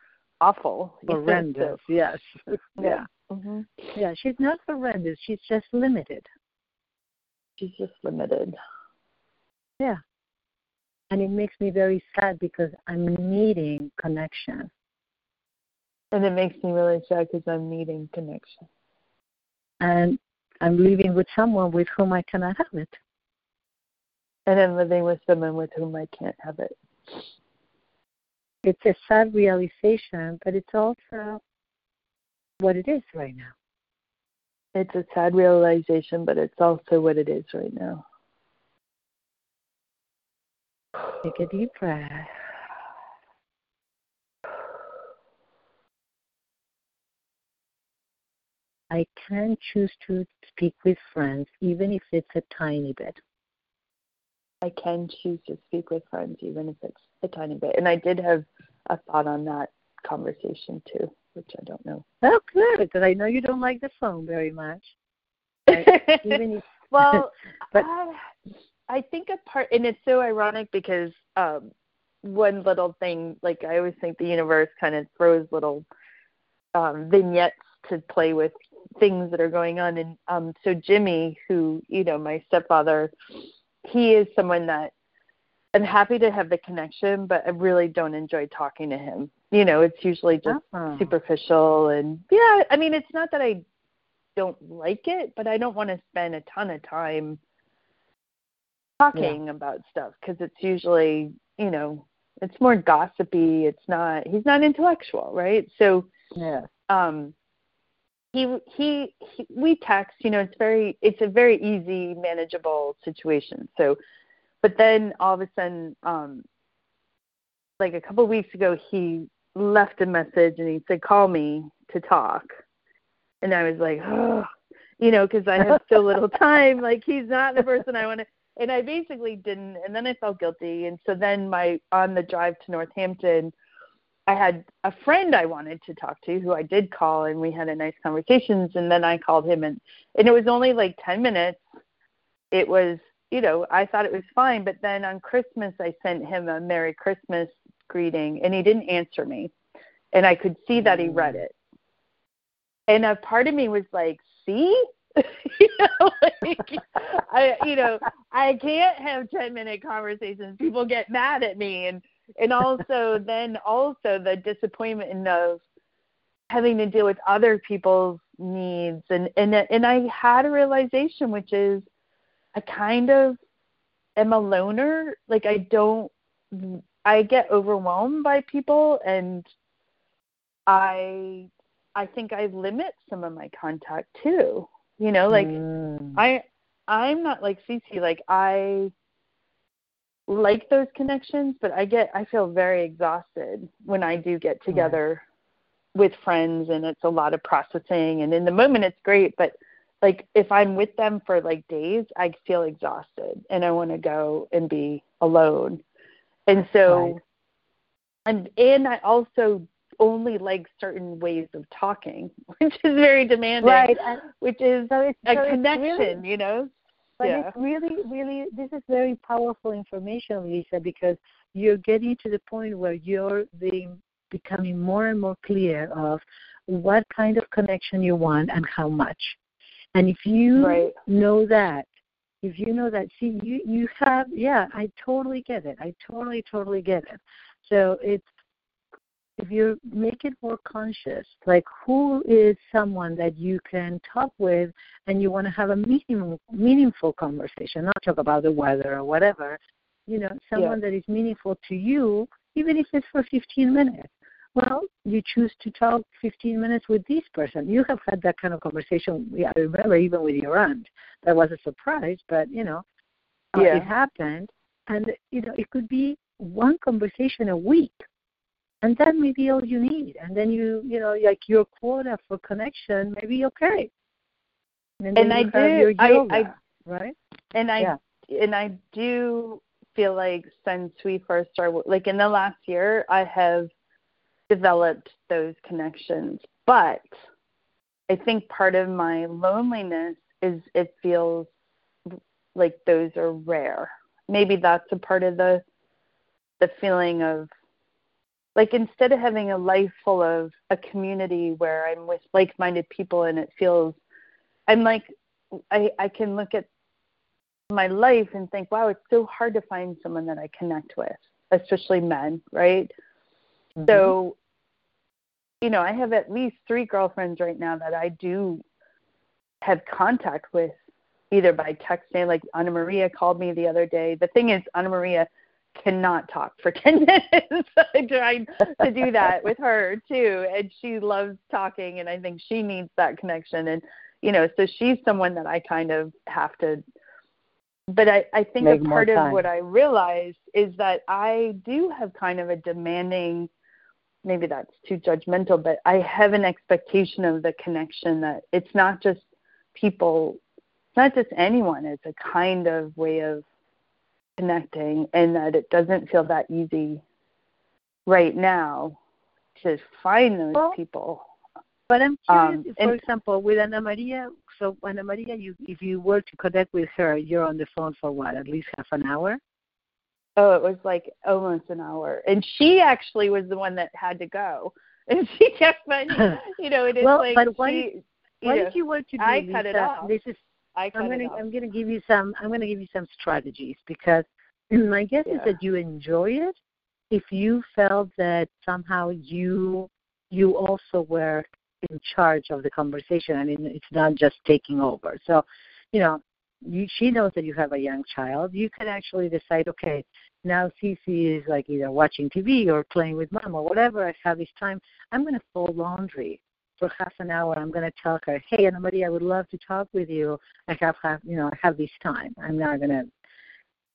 awful. horrendous. so- Yes. Yeah. hmm Yeah, she's not horrendous. She's just limited. She's just limited. Yeah. And it makes me very sad because I'm needing connection. And it makes me really sad because I'm needing connection. And I'm living with someone with whom I cannot have it. And I'm living with someone with whom I can't have it. It's a sad realization, but it's also what it is right now. It's a sad realization, but it's also what it is right now. Take a deep breath. I can choose to speak with friends, even if it's a tiny bit. I can choose to speak with friends, even if it's a tiny bit. And I did have a thought on that conversation too, which I don't know. Oh, good, because I know you don't like the phone very much. Even if, well, But- uh, I think a part, and it's so ironic because um one little thing like I always think the universe kind of throws little um vignettes to play with things that are going on. And um so Jimmy who you know my stepfather he is someone that I'm happy to have the connection but I really don't enjoy talking to him. You know it's usually just Uh-huh. superficial and yeah I mean it's not that I don't like it but I don't want to spend a ton of time talking about stuff because it's usually you know it's more gossipy. It's not he's not intellectual right? So Yeah. um he, he he we text you know it's very it's a very easy manageable situation. So but then all of a sudden um like a couple of weeks ago he left a message and he said call me to talk. And i was like oh you know because i have so little time like he's not the person i want to and i basically didn't and then i felt guilty. And so then my on the drive to northampton I had a friend I wanted to talk to who I did call and we had a nice conversations and then I called him and and it was only like 10 minutes. It was, you know, I thought it was fine, but then on Christmas I sent him a Merry Christmas greeting and he didn't answer me. And I could see that he mm. read it. And a part of me was like, "See? you know, like, I you know, I can't have 10 minute conversations. People get mad at me and and also then also the disappointment of having to deal with other people's needs. And and and I had a realization which is I kind of am a loner. Like I don't I get overwhelmed by people and I I think I limit some of my contact too. You know like Mm. I I'm not like Cece like I like those connections, but I get I feel very exhausted when I do get together with friends and it's a lot of processing and in the moment it's great, but like if I'm with them for like days, I feel exhausted and I want to go and be alone. And so Right. and and I also only like certain ways of talking, which is very demanding. Right. Which is so a connection, really- you know? But yeah. it's really, really, this is very powerful information, Lisa, because you're getting to the point where you're being becoming more and more clear of what kind of connection you want and how much. And if you Right. know that, if you know that, see, you you have, yeah, I totally get it. I totally, totally get it. So it's if you make it more conscious, like who is someone that you can talk with and you want to have a meaningful, meaningful conversation, not talk about the weather or whatever, you know, someone that is meaningful to you, even if it's for 15 minutes. Well, you choose to talk 15 minutes with this person. You have had that kind of conversation. Yeah, I remember even with your aunt. That was a surprise, but you know, uh, it happened. And you know, it could be one conversation a week and that may be all you need and then you you know like your quota for connection may be okay and, And I do- your I- I- right and I Yeah. and I do feel like since we first started, like in the last year, I have developed those connections. But I think part of my loneliness is it feels like those are rare. Maybe that's a part of the the feeling of like instead of having a life full of a community where I'm with like-minded people and it feels I'm like I I can look at my life and think, wow, it's so hard to find someone that I connect with, especially men, right? Mm-hmm. So, you know, I have at least three girlfriends right now that I do have contact with, either by texting, like Anna Maria called me the other day. The thing is, Anna Maria cannot talk for 10 minutes. I tried to do that with her too, and she loves talking, and I think she needs that connection. And, you know, so she's someone that I kind of have to but I, I think Make a part of what I realize is that I do have kind of a demanding maybe that's too judgmental, but I have an expectation of the connection that it's not just people it's not just anyone, it's a kind of way of connecting and that it doesn't feel that easy right now to find those Well, people. But I'm curious, Um, if, for example, with Ana Maria. So Ana Maria, you if you were to connect with her, you're on the phone for what? At least half an hour. oh, it was like almost an hour. And she actually was the one that had to go. And she kept mentioning, you know, it is well, like but what, she, if, what know, if you were to do I Lisa, cut it off. This is I I'm gonna. I'm gonna give you some I'm gonna give you some strategies because my guess is that you enjoy it if you felt that somehow you you also were in charge of the conversation and it- it's not just taking over. So, you know, you, she knows that you have a young child. You can actually decide, okay, now Cece is like either watching TV or playing with mom or whatever. I have this time. I'm going to fold laundry for half an hour. I'm going to tell her, hey, Anna Maria, I would love to talk with you. I have, have you know, I have this time. I'm not going to,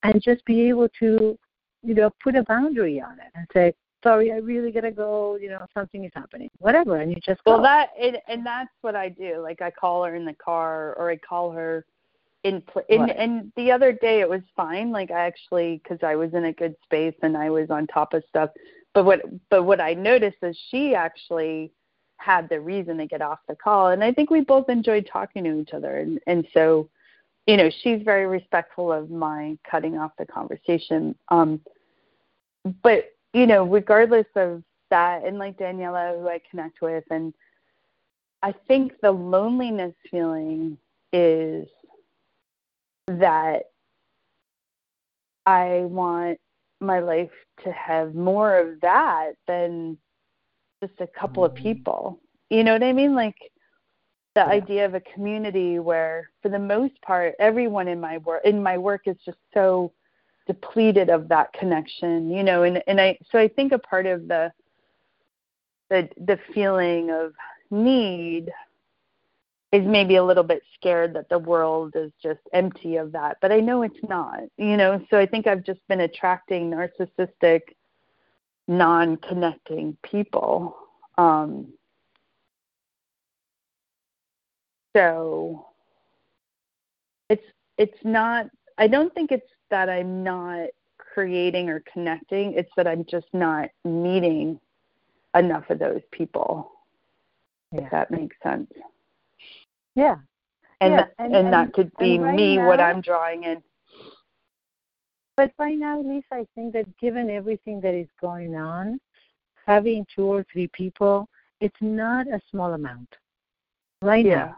and just be able to, you know, put a boundary on it and say, sorry, I really got to go. You know, something is happening, whatever, and you just go. Well, that and, and that's what I do. Like I call her in the car, or I call her in. Pl- in Right. and the other day it was fine. Like I actually, because I was in a good space and I was on top of stuff. But what but what I noticed is she actually had the reason to get off the call, and I think we both enjoyed talking to each other. And and so, you know, she's very respectful of my cutting off the conversation. Um, but you know, regardless of that, and like Daniela, who I connect with, and I think the loneliness feeling is that I want my life to have more of that than just a couple of Mhm. people. You know what I mean? Like the Yeah. idea of a community where for the most part everyone in my work in my work is just so depleted of that connection, you know, and and I so I think a part of the the the feeling of need is maybe a little bit scared that the world is just empty of that, but I know it's not, you know. So I think I've just been attracting narcissistic, non-connecting people. Um, so it's it's not. I don't think it's that I'm not creating or connecting. It's that I'm just not meeting enough of those people. Yeah. If that makes sense. yeah. and Yeah, that, and- and, and- that could be me what I'm drawing in. But by now, Lisa, I think that given everything that is going on, having two or three people, it's not a small amount. Right now,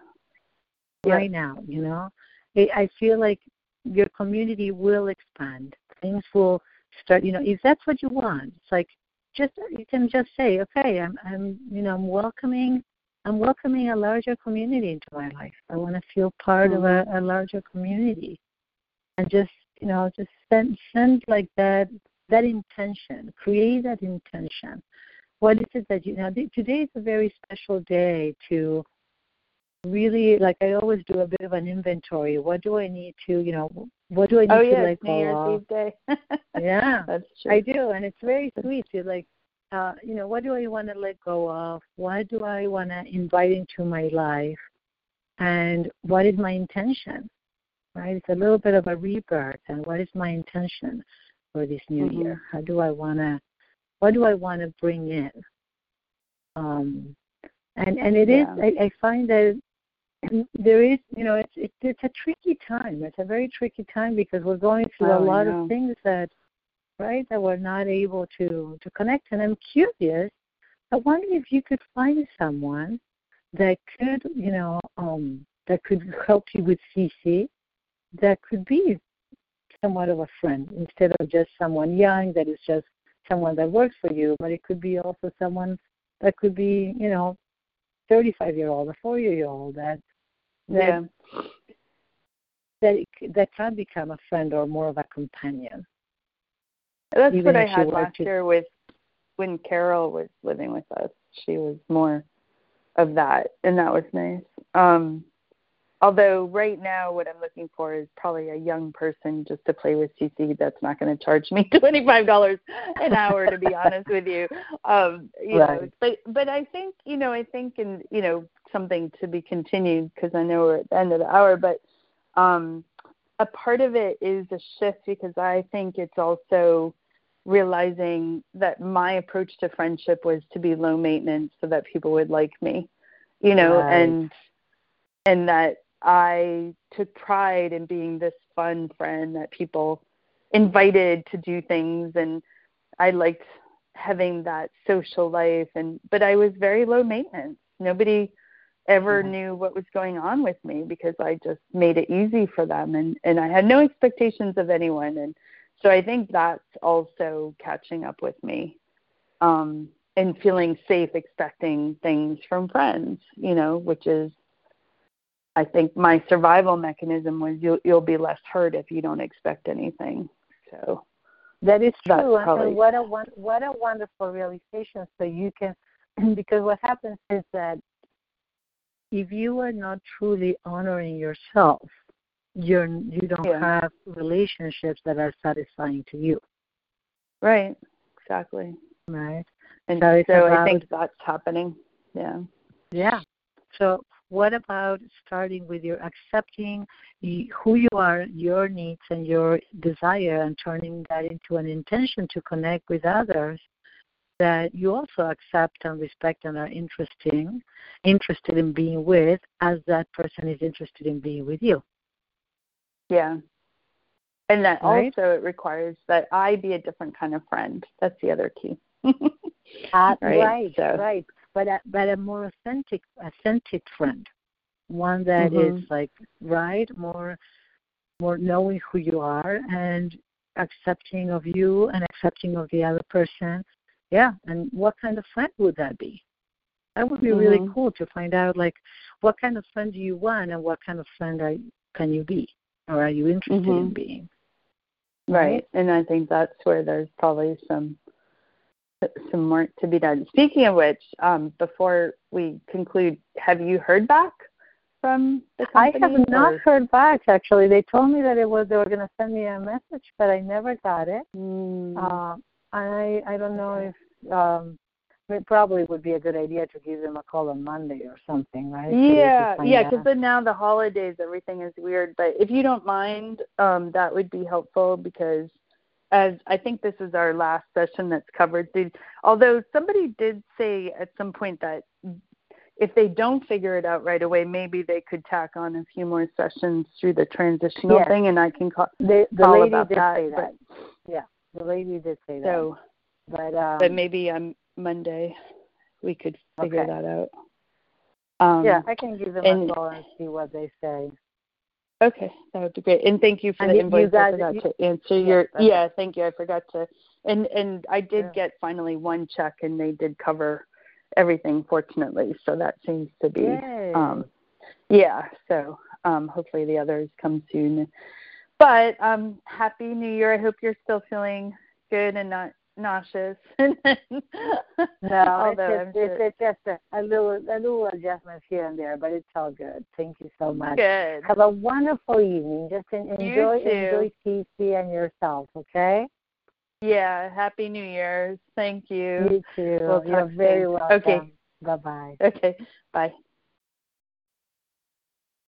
Yeah. right now, you know, I I feel like your community will expand. Things will start. You know, if that's what you want, it's like just you can just say, okay, I'm, I'm, you know, I'm welcoming. I'm welcoming a larger community into my life. I want to feel part of mm-hmm. a, a larger community, and just you know, just send send like that that intention. Create that intention. What is it that you know? Today is a very special day to really like I always do a bit of an inventory. What do I need to, you know, what do I need Oh to yeah, let it's New go Year's of? Eve day. Yeah, That's true. I do, and it's very sweet. You're like, uh, you know, what do I want to let go of? What do I want to invite into my life? And what is my intention? Right? It's a little bit of a rebirth. And what is my intention for this new Mhm. year? How do I want to? What do I want to bring in? Um, and and it is. Yeah. I, I find that there is, you know, it's it's it's a tricky time. It's a very tricky time because we're going through Oh, a lot of things that right? That we're not able to to connect. And I'm curious. I wonder if you could find someone that could, you know, um, that could help you with Cece, that could be somewhat of a friend instead of just someone young that is just someone that works for you, but it could be also someone that could be, you know, 35 year old, or a 40 year old that that yeah. that it, that can become a friend or more of a companion. That's even what I had last to- year with when Carol was living with us. She was more of that, and that was nice. Um, although right now, what I'm looking for is probably a young person just to play with Cece. That's not going to charge me twenty five dollars an hour, to be honest with you. Um, you know, Right. but but I think you know, I think in you know something to be continued because I know we're at the end of the hour, but um, a part of it is a shift because I think it's also realizing that my approach to friendship was to be low maintenance so that people would like me you know Right. and and that i took pride in being this fun friend that people invited to do things and I liked having that social life and but I was very low maintenance. Nobody ever mm-hmm. knew what was going on with me because I just made it easy for them and and I had no expectations of anyone and so I think that's also catching up with me um and feeling safe expecting things from friends you know which is I think my survival mechanism was you'll you'll be less hurt if you don't expect anything so that is true probably, and what a what a wonderful realization so you can because what happens is that if you are not truly honoring yourself, you're you don't yeah. have relationships that are satisfying to you. Right. Exactly. Right. And so, so I think that's happening. Yeah. Yeah. So what about starting with your accepting who you are, your needs and your desire, and turning that into an intention to connect with others that you also accept and respect and are interesting, interested in being with, as that person is interested in being with you. Yeah. And that right? also it requires that I be a different kind of friend. That's the other key. uh, right, right, so. right. But a, but a more authentic, authentic friend, one that mm-hmm. is like right, more, more knowing who you are and accepting of you and accepting of the other person yeah and what kind of friend would that be that would be mm-hmm. really cool to find out like what kind of friend do you want and what kind of friend are can you be or are you interested mm-hmm. in being right? right and i think that's where there's probably some some work to be done speaking of which um, before we conclude have you heard back from the company? I have not heard back. Actually, they told me that it was they were going to send me a message, but I never got it. Mm. Uh, I I don't know if um it probably would be a good idea to give them a call on Monday or something, right? Yeah, so yeah, because then now the holidays, everything is weird. But if you don't mind, um, that would be helpful because as I think this is our last session that's covered. Although somebody did say at some point that if they don't figure it out right away, maybe they could tack on a few more sessions through the transitional yes. thing, and I can call, the, the call lady about did that. Say that. Yeah. The lady did say that. So, but um, but maybe on Monday we could figure okay. that out. Um, yeah, I can give them and, a call and see what they say. Okay, that would be great. And thank you for and the invoice. Guys, I forgot you, to answer your. Yeah, thank you. I forgot to. And and I did yeah. get finally one check, and they did cover everything, fortunately. So that seems to be. Yay. Um, yeah. So um, hopefully the others come soon. But um, happy New Year. I hope you're still feeling good and not nauseous. no, it's just, sure. it's, just a, a little a little adjustments here and there, but it's all good. Thank you so much. Good. Have a wonderful evening. Just enjoy enjoy Cece and yourself. Okay. Yeah. Happy New Year's. Thank you. You too. We'll You're very soon. welcome. Okay. Bye bye. Okay. Bye.